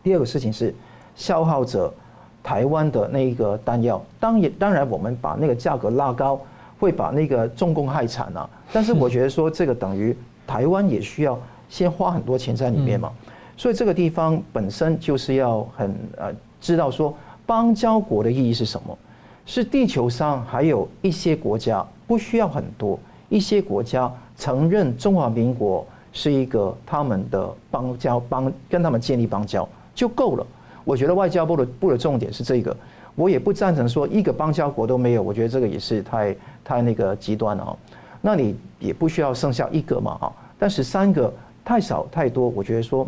第二个事情是消耗者台湾的那一个弹药，当然当然我们把那个价格拉高，会把那个中共害惨啊。但是我觉得说这个等于台湾也需要先花很多钱在里面嘛，所以这个地方本身就是要很呃知道说邦交国的意义是什么，是地球上还有一些国家。不需要很多，一些国家承认中华民国是一个他们的邦交邦，跟他们建立邦交就够了。我觉得外交部的部的重点是这个，我也不赞成说一个邦交国都没有，我觉得这个也是太太那个极端了啊。那你也不需要剩下一个嘛啊，但是三个太少太多，我觉得说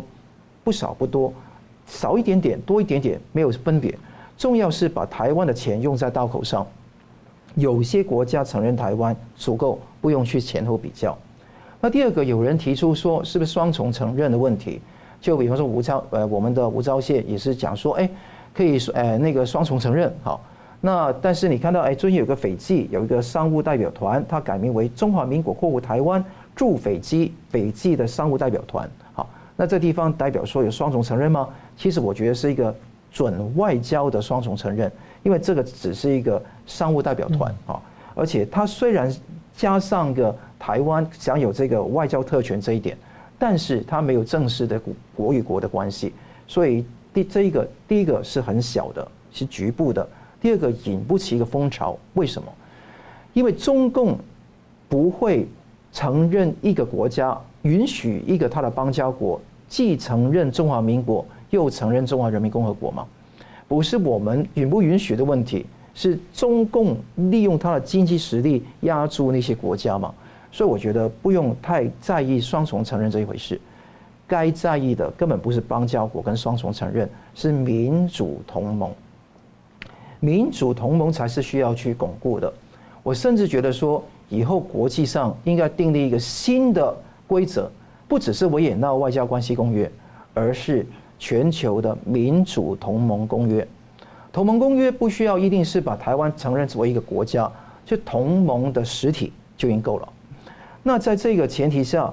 不少不多，少一点点多一点点没有分别，重要是把台湾的钱用在刀口上。有些国家承认台湾足够，不用去前后比较。那第二个，有人提出说，是不是双重承认的问题？就比方说吴钊，呃，我们的吴钊燮也是讲说，哎，可以，呃，那个双重承认，好。那但是你看到，哎，最近有个斐济有一个商务代表团，它改名为中华民国货物台湾驻斐济斐济的商务代表团，好。那这地方代表说有双重承认吗？其实我觉得是一个准外交的双重承认。因为这个只是一个商务代表团啊，而且它虽然加上个台湾享有这个外交特权这一点，但是它没有正式的国与国的关系，所以第这一个第一个是很小的，是局部的；第二个引不起一个风潮。为什么？因为中共不会承认一个国家，允许一个他的邦交国既承认中华民国，又承认中华人民共和国吗？不是我们允不允许的问题，是中共利用他的经济实力压住那些国家嘛？所以我觉得不用太在意双重承认这一回事，该在意的根本不是邦交国跟双重承认，是民主同盟。民主同盟才是需要去巩固的。我甚至觉得说，以后国际上应该订立一个新的规则，不只是维也纳外交关系公约，而是。全球的民主同盟公约，同盟公约不需要一定是把台湾承认作为一个国家，就同盟的实体就已经够了。那在这个前提下，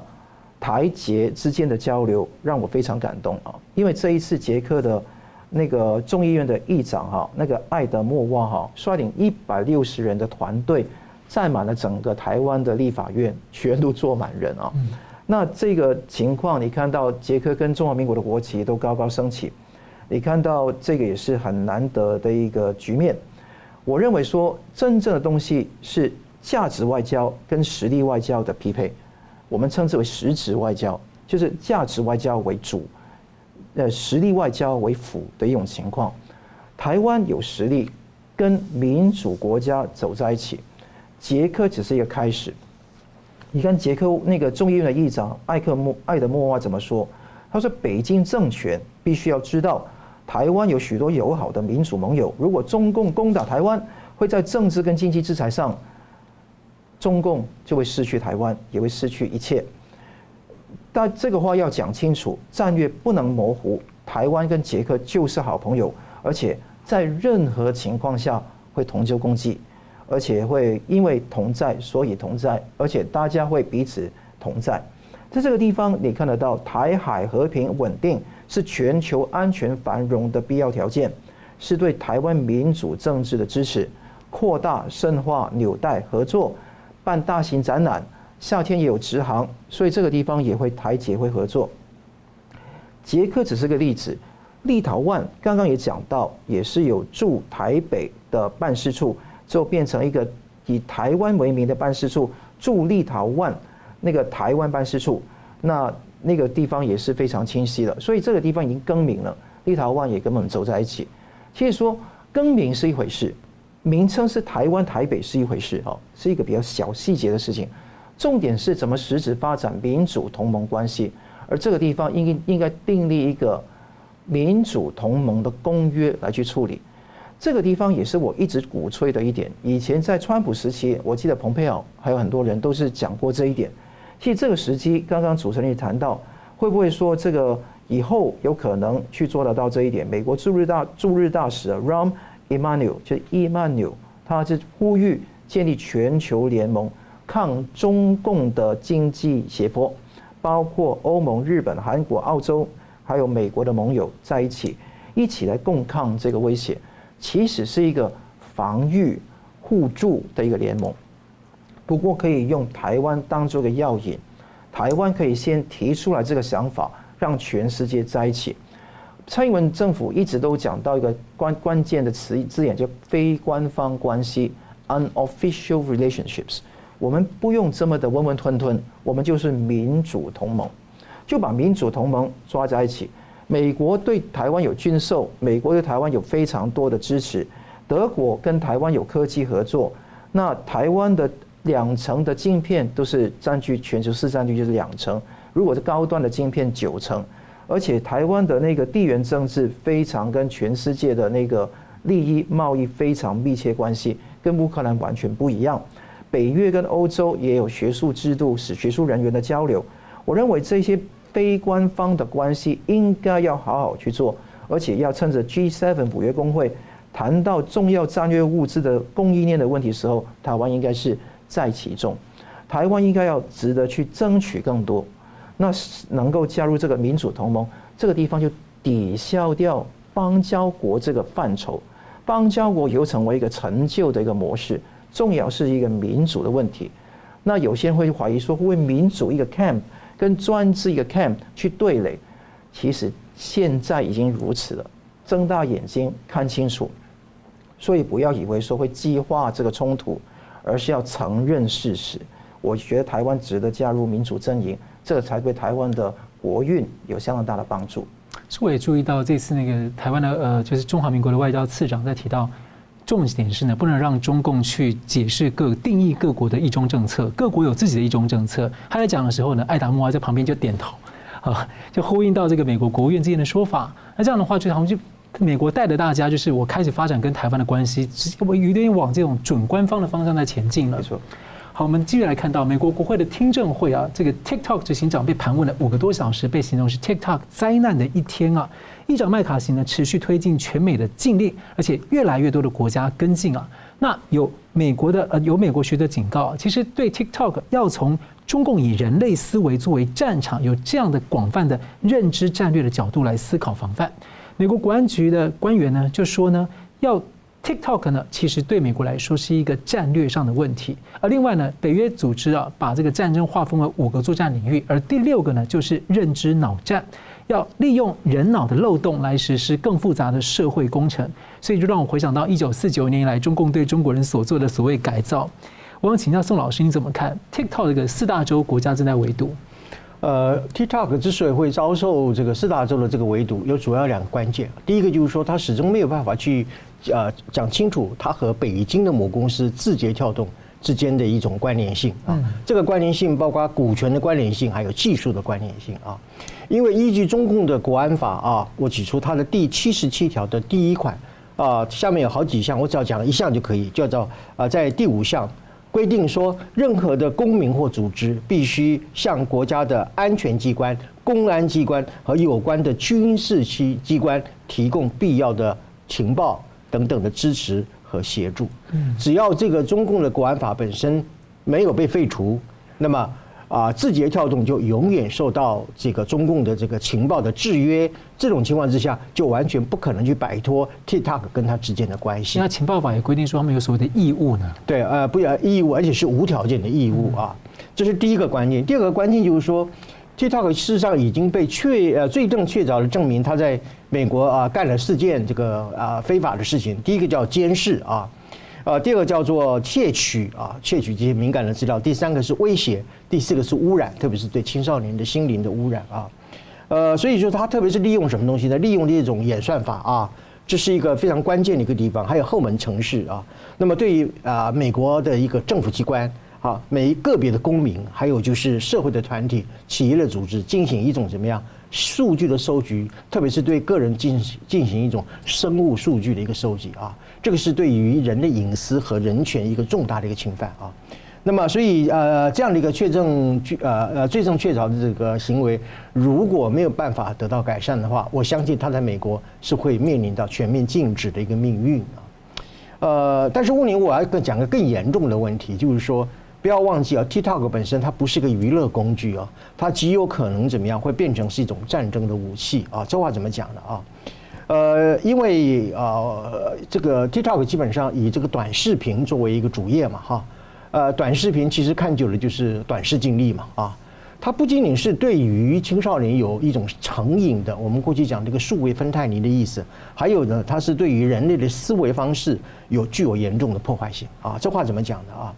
台捷之间的交流让我非常感动啊，因为这一次捷克的那个众议院的议长哈，那个艾德莫瓦哈率领一百六十人的团队，占满了整个台湾的立法院，全都坐满人啊。那这个情况，你看到捷克跟中华民国的国旗都高高升起，你看到这个也是很难得的一个局面。我认为说，真正的东西是价值外交跟实力外交的匹配，我们称之为实质外交，就是价值外交为主，呃，实力外交为辅的一种情况。台湾有实力跟民主国家走在一起，捷克只是一个开始。你看捷克那个众议院的议长艾克莫艾德莫娃怎么说？他说：“北京政权必须要知道。”台湾有许多友好的民主盟友，如果中共攻打台湾，会在政治跟经济制裁上，中共就会失去台湾，也会失去一切。但这个话要讲清楚，战略不能模糊。台湾跟捷克就是好朋友，而且在任何情况下会同舟共济，而且会因为同在所以同在，而且大家会彼此同在。在这个地方，你看得到台海和平稳定。是全球安全繁荣的必要条件，是对台湾民主政治的支持，扩大深化纽带合作，办大型展览，夏天也有直航，所以这个地方也会台捷会合作。捷克只是个例子，立陶宛刚刚也讲到，也是有驻台北的办事处，就变成一个以台湾为名的办事处，驻立陶宛那个台湾办事处，那。那个地方也是非常清晰的，所以这个地方已经更名了，立陶宛也跟我们走在一起。其实说更名是一回事，名称是台湾台北是一回事，哦，是一个比较小细节的事情。重点是怎么实质发展民主同盟关系，而这个地方应应该订立一个民主同盟的公约来去处理。这个地方也是我一直鼓吹的一点。以前在川普时期，我记得蓬佩奥还有很多人都是讲过这一点。其实这个时机，刚刚主持人也谈到，会不会说这个以后有可能去做得到这一点？美国驻日大驻日大使 Rahm Emanuel 就 Emanuel，他是呼吁建立全球联盟，抗中共的经济胁迫，包括欧盟、日本、韩国、澳洲，还有美国的盟友在一起，一起来共抗这个威胁。其实是一个防御互助的一个联盟。不过可以用台湾当做个药引，台湾可以先提出来这个想法，让全世界在一起。蔡英文政府一直都讲到一个关关键的词字眼，叫非官方关系 （unofficial relationships）。我们不用这么的温温吞吞，我们就是民主同盟，就把民主同盟抓在一起。美国对台湾有军售，美国对台湾有非常多的支持，德国跟台湾有科技合作，那台湾的。两成的晶片都是占据全球市占率，就是两成。如果是高端的晶片，九成。而且台湾的那个地缘政治非常跟全世界的那个利益贸易非常密切关系，跟乌克兰完全不一样。北约跟欧洲也有学术制度，使学术人员的交流。我认为这些非官方的关系应该要好好去做，而且要趁着 G7 北约峰会谈到重要战略物资的供应链的问题时候，台湾应该是。在其中，台湾应该要值得去争取更多，那能够加入这个民主同盟，这个地方就抵消掉邦交国这个范畴，邦交国又成为一个陈旧的一个模式，重要是一个民主的问题。那有些人会怀疑说，为民主一个 camp 跟专制一个 camp 去对垒？其实现在已经如此了，睁大眼睛看清楚，所以不要以为说会激化这个冲突。而是要承认事实，我觉得台湾值得加入民主阵营，这才对台湾的国运有相当大的帮助。是我也注意到这次那个台湾的呃，就是中华民国的外交次长在提到，重点是呢，不能让中共去解释各定义各国的一中政策，各国有自己的一中政策。他在讲的时候呢，艾达莫娃在旁边就点头，啊，就呼应到这个美国国务院之间的说法。那这样的话，就好像就。美国带着大家，就是我开始发展跟台湾的关系，我有点往这种准官方的方向在前进了。没错。好，我们继续来看到美国国会的听证会啊，这个 TikTok 执行长被盘问了五个多小时，被形容是 TikTok 灾难的一天啊。议长麦卡锡呢，持续推进全美的禁令，而且越来越多的国家跟进啊。那有美国的呃，有美国学者警告，其实对 TikTok 要从中共以人类思维作为战场，有这样的广泛的认知战略的角度来思考防范。美国国安局的官员呢就说呢，要 TikTok 呢其实对美国来说是一个战略上的问题。而另外呢，北约组织啊把这个战争划分为五个作战领域，而第六个呢就是认知脑战。要利用人脑的漏洞来实施更复杂的社会工程，所以就让我回想到一九四九年以来中共对中国人所做的所谓改造。我想请教宋老师，你怎么看 TikTok 这个四大洲国家正在围堵？呃，TikTok 之所以会遭受这个四大洲的这个围堵，有主要两个关键。第一个就是说，它始终没有办法去呃讲清楚它和北京的母公司字节跳动之间的一种关联性啊。这个关联性包括股权的关联性，还有技术的关联性啊。因为依据中共的国安法啊，我指出它的第七十七条的第一款啊，下面有好几项，我只要讲一项就可以，叫做啊，在第五项规定说，任何的公民或组织必须向国家的安全机关、公安机关和有关的军事机机关提供必要的情报等等的支持和协助。只要这个中共的国安法本身没有被废除，那么。啊，字节跳动就永远受到这个中共的这个情报的制约，这种情况之下，就完全不可能去摆脱 TikTok 跟它之间的关系。那情报法也规定说他们有所谓的义务呢？对，呃，不要义务，而且是无条件的义务啊，这是第一个关键。第二个关键就是说，TikTok 事实上已经被确呃罪证确凿的证明，他在美国啊干了四件这个啊非法的事情。第一个叫监视啊。呃，第二个叫做窃取啊，窃取这些敏感的资料；第三个是威胁；第四个是污染，特别是对青少年的心灵的污染啊。呃，所以说他特别是利用什么东西呢？利用这种演算法啊，这是一个非常关键的一个地方。还有后门程式啊。那么对于啊美国的一个政府机关啊，每一个别的公民，还有就是社会的团体、企业的组织，进行一种怎么样？数据的收集，特别是对个人进行进行一种生物数据的一个收集啊，这个是对于人的隐私和人权一个重大的一个侵犯啊。那么，所以呃，这样的一个确证据呃呃罪证确凿的这个行为，如果没有办法得到改善的话，我相信他在美国是会面临到全面禁止的一个命运啊。呃，但是问题我要更讲个更严重的问题，就是说。不要忘记啊，TikTok 本身它不是个娱乐工具啊，它极有可能怎么样会变成是一种战争的武器啊。这话怎么讲呢啊？呃，因为呃，这个 TikTok 基本上以这个短视频作为一个主业嘛哈。呃，短视频其实看久了就是短视近利嘛啊。它不仅仅是对于青少年有一种成瘾的，我们过去讲这个数位芬太尼的意思，还有呢，它是对于人类的思维方式有具有严重的破坏性啊。这话怎么讲的啊？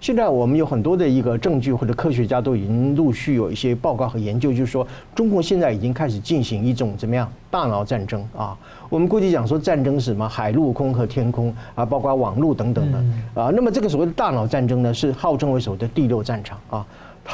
现在我们有很多的一个证据，或者科学家都已经陆续有一些报告和研究，就是说中国现在已经开始进行一种怎么样大脑战争啊？我们过去讲说战争是什么？海陆空和天空啊，包括网络等等的啊。那么这个所谓的大脑战争呢，是号称为所谓的第六战场啊。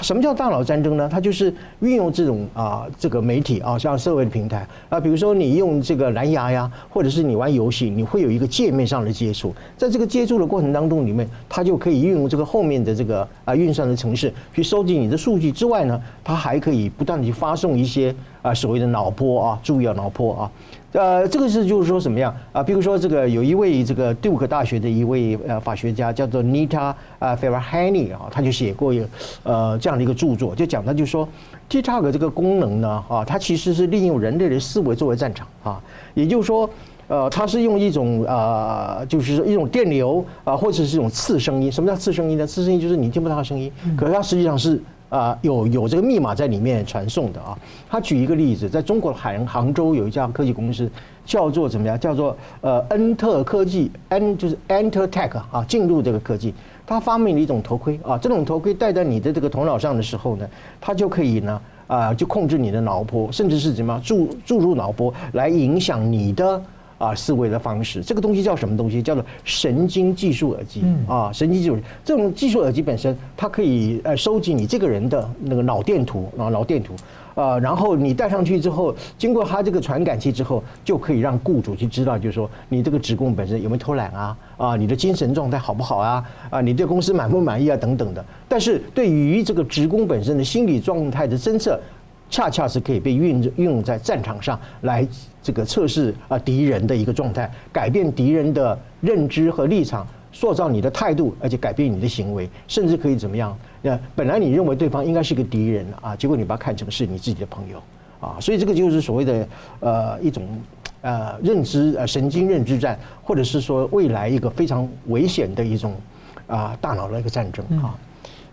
什么叫大脑战争呢？它就是运用这种啊，这个媒体啊，像社会的平台啊，比如说你用这个蓝牙呀，或者是你玩游戏，你会有一个界面上的接触，在这个接触的过程当中里面，它就可以运用这个后面的这个啊运算的程式去收集你的数据之外呢，它还可以不断的去发送一些啊所谓的脑波啊，注意啊脑波啊。呃，这个是就是说什么样啊？比如说这个有一位这个杜克大学的一位呃法学家叫做 Nita 啊 Farahany 啊，他就写过一个呃这样的一个著作，就讲他就说 TikTok 这个功能呢啊，它其实是利用人类的思维作为战场啊，也就是说呃，它是用一种呃就是一种电流啊，或者是一种次声音。什么叫次声音呢？次声音就是你听不到它声音，可是它实际上是。啊，有有这个密码在里面传送的啊。他举一个例子，在中国的杭杭州有一家科技公司，叫做怎么样？叫做呃恩特科技，N 就是 Enter Tech 啊，进入这个科技。他发明了一种头盔啊，这种头盔戴在你的这个头脑上的时候呢，它就可以呢啊，就控制你的脑波，甚至是怎么样注注入脑波来影响你的。啊，思维的方式，这个东西叫什么东西？叫做神经技术耳机啊，神经技术这种技术耳机本身，它可以呃收集你这个人的那个脑电图啊，脑电图啊，然后你戴上去之后，经过它这个传感器之后，就可以让雇主去知道，就是说你这个职工本身有没有偷懒啊，啊，你的精神状态好不好啊，啊，你对公司满不满意啊，等等的。但是对于这个职工本身的心理状态的侦测。恰恰是可以被运运用在战场上来这个测试啊敌人的一个状态，改变敌人的认知和立场，塑造你的态度，而且改变你的行为，甚至可以怎么样？那本来你认为对方应该是个敌人啊，结果你把他看成是你自己的朋友啊，所以这个就是所谓的呃一种呃认知呃神经认知战，或者是说未来一个非常危险的一种啊大脑的一个战争啊。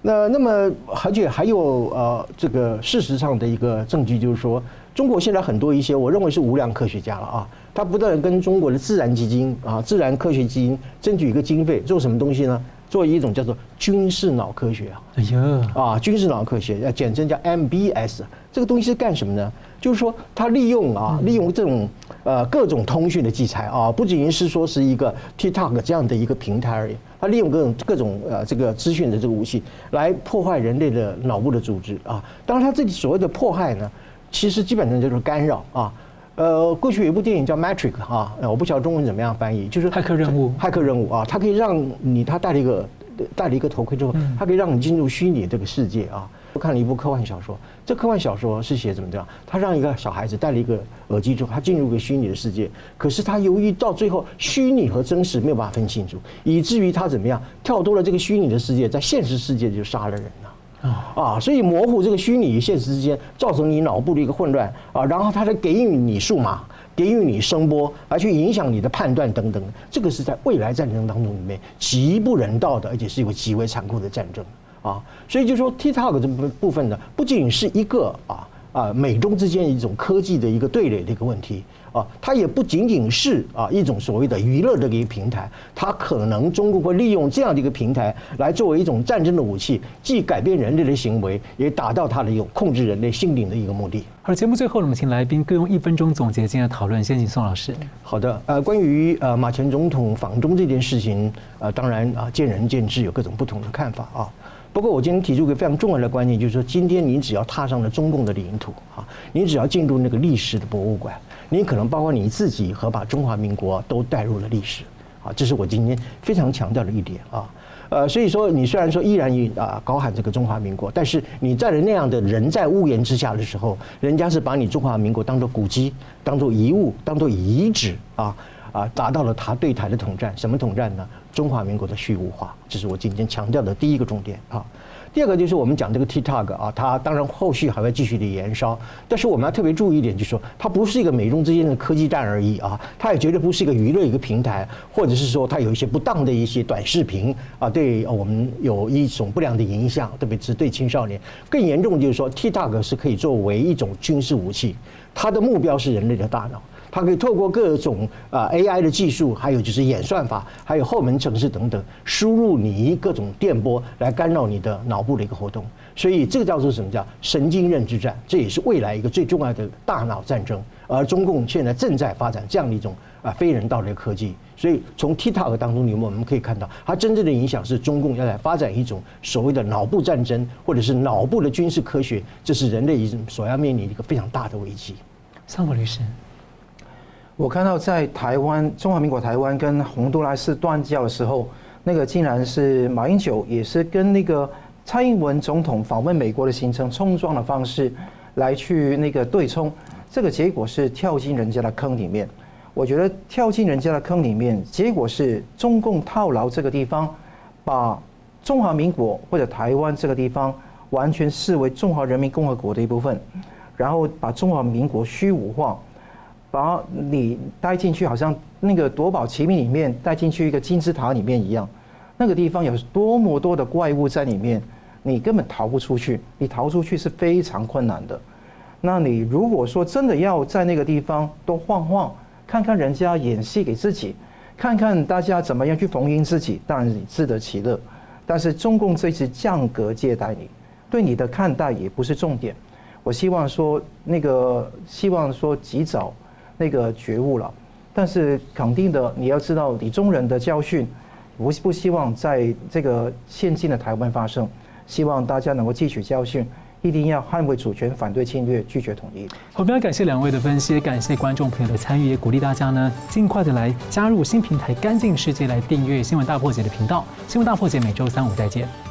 那那么而且还有呃这个事实上的一个证据就是说，中国现在很多一些我认为是无良科学家了啊。他不断跟中国的自然基金啊、自然科学基金争取一个经费，做什么东西呢？做一种叫做军事脑科学啊。哎呀，啊，军事脑科学，要简称叫 MBS。这个东西是干什么呢？就是说，他利用啊，利用这种呃各种通讯的器材啊，不仅仅是说是一个 TikTok 这样的一个平台而已。他利用各种各种呃这个资讯的这个武器来破坏人类的脑部的组织啊。当然，他这里所谓的迫害呢，其实基本上就是干扰啊。呃，过去有一部电影叫《Matrix》啊，我不晓得中文怎么样翻译，就是骇客任务。骇客任务啊，它可以让你，他戴了一个戴了一个头盔之后，它可以让你进入虚拟这个世界啊。我看了一部科幻小说，这科幻小说是写怎么样？他让一个小孩子戴了一个耳机之后，他进入一个虚拟的世界，可是他由于到最后虚拟和真实没有办法分清楚，以至于他怎么样跳脱了这个虚拟的世界，在现实世界就杀了人了。啊，所以模糊这个虚拟与现实之间，造成你脑部的一个混乱啊，然后它再给予你数码，给予你声波，而去影响你的判断等等，这个是在未来战争当中里面极不人道的，而且是一个极为残酷的战争啊。所以就说 TikTok 这部部分呢，不仅是一个啊啊美中之间一种科技的一个对垒的一个问题。啊，它也不仅仅是啊一种所谓的娱乐的一个平台，它可能中国会利用这样的一个平台来作为一种战争的武器，既改变人类的行为，也达到它的有控制人类心灵的一个目的。好，节目最后我们请来宾各用一分钟总结今天的讨论，先请宋老师。好的，呃，关于呃马前总统访中这件事情，呃，当然啊见仁见智，有各种不同的看法啊。不过我今天提出一个非常重要的观念，就是说今天你只要踏上了中共的领土啊，你只要进入那个历史的博物馆。你可能包括你自己和把中华民国都带入了历史，啊，这是我今天非常强调的一点啊，呃，所以说你虽然说依然以啊高喊这个中华民国，但是你在了那样的人在屋檐之下的时候，人家是把你中华民国当做古迹、当做遗物、当做遗址啊啊，达到了他对台的统战，什么统战呢？中华民国的虚无化，这是我今天强调的第一个重点啊。第二个就是我们讲这个 TikTok 啊，它当然后续还会继续的延烧，但是我们要特别注意一点，就是说它不是一个美中之间的科技战而已啊，它也绝对不是一个娱乐一个平台，或者是说它有一些不当的一些短视频啊，对我们有一种不良的影响，特别是对青少年。更严重就是说，TikTok 是可以作为一种军事武器，它的目标是人类的大脑。它可以透过各种啊 AI 的技术，还有就是演算法，还有后门程式等等，输入你各种电波来干扰你的脑部的一个活动。所以这个叫做什么叫神经认知战？这也是未来一个最重要的大脑战争。而中共现在正在发展这样的一种啊非人道的科技。所以从 TikTok 当中，你们我们可以看到，它真正的影响是中共要来发展一种所谓的脑部战争，或者是脑部的军事科学，这是人类一所要面临一个非常大的危机。尚博律师。我看到在台湾，中华民国台湾跟洪都拉斯断交的时候，那个竟然是马英九也是跟那个蔡英文总统访问美国的行程冲撞的方式来去那个对冲，这个结果是跳进人家的坑里面。我觉得跳进人家的坑里面，结果是中共套牢这个地方，把中华民国或者台湾这个地方完全视为中华人民共和国的一部分，然后把中华民国虚无化。把你带进去，好像那个夺宝奇兵里面带进去一个金字塔里面一样，那个地方有多么多的怪物在里面，你根本逃不出去，你逃出去是非常困难的。那你如果说真的要在那个地方多晃晃，看看人家演戏给自己，看看大家怎么样去逢迎自己，当然你自得其乐。但是中共这次降格接待你，对你的看待也不是重点。我希望说那个，希望说及早。那个觉悟了，但是肯定的，你要知道李宗仁的教训，不不希望在这个现今的台湾发生，希望大家能够汲取教训，一定要捍卫主权，反对侵略，拒绝统一。好，非常感谢两位的分析，感谢观众朋友的参与，也鼓励大家呢尽快的来加入新平台“干净世界”来订阅《新闻大破解》的频道，《新闻大破解》每周三五再见。